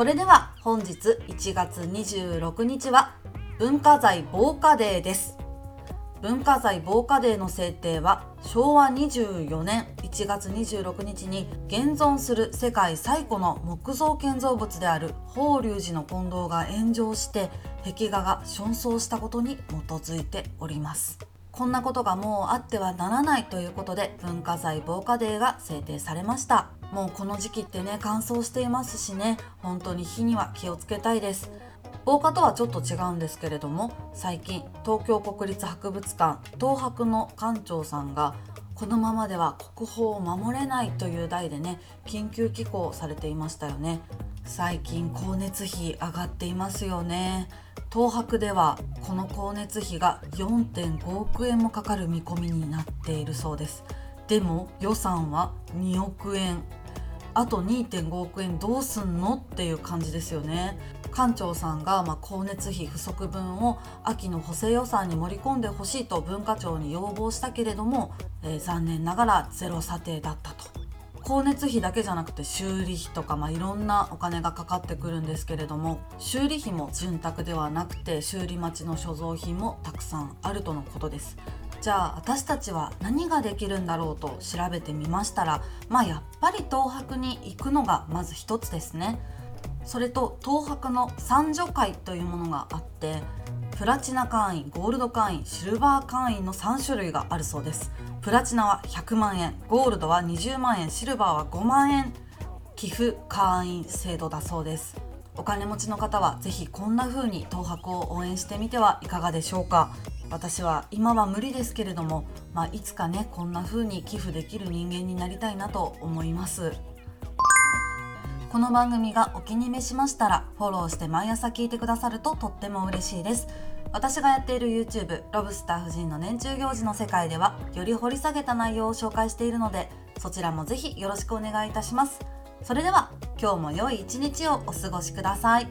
それでは本日1月26日は文化財防火デーです。文化財防火デーの制定は昭和24年1月26日に現存する世界最古の木造建造物である法隆寺の金堂が炎上して壁画が損傷したことに基づいております。こんなことがもうあってはならないということで文化財防火デーが制定されました。もうこの時期ってね乾燥していますしね本当に火には気をつけたいです。防火とはちょっと違うんですけれども最近東京国立博物館東博の館長さんがこのままでは国宝を守れないという題でね緊急寄稿されていましたよね。最近光熱費上がっていますよね。東博ではこの光熱費が4.5億円もかかる見込みになっているそうです。でも予算は2億円。あと2.5億円どうすんのっていう感じですよね。館長さんが、まあ、光熱費不足分を秋の補正予算に盛り込んでほしいと文化庁に要望したけれども、えー、残念ながらゼロ査定だったと。光熱費だけじゃなくて修理費とか、まあ、いろんなお金がかかってくるんですけれども修理費も潤沢ではなくて修理待ちの所蔵品もたくさんあるとのことです。じゃあ私たちは何ができるんだろうと調べてみましたらまあやっぱり東博に行くのがまず一つですね。それと東博の三女会というものがあってプラチナ会員ゴールド会員シルバー会員の3種類があるそうです。プラチナは100万円ゴールドは20万円シルバーは5万円寄付会員制度だそうです。お金持ちの方はぜひこんな風に東博を応援してみてはいかがでしょうか。私は今は無理ですけれども、まあ、いつかねこんな風に寄付できる人間になりたいなと思います。この番組がお気に召しましたらフォローして毎朝聞いてくださるととっても嬉しいです。私がやっている YouTube ロブスター夫人の年中行事の世界ではより掘り下げた内容を紹介しているのでそちらもぜひよろしくお願いいたします。それでは今日も良い一日をお過ごしください。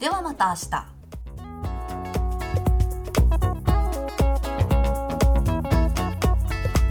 ではまた明日。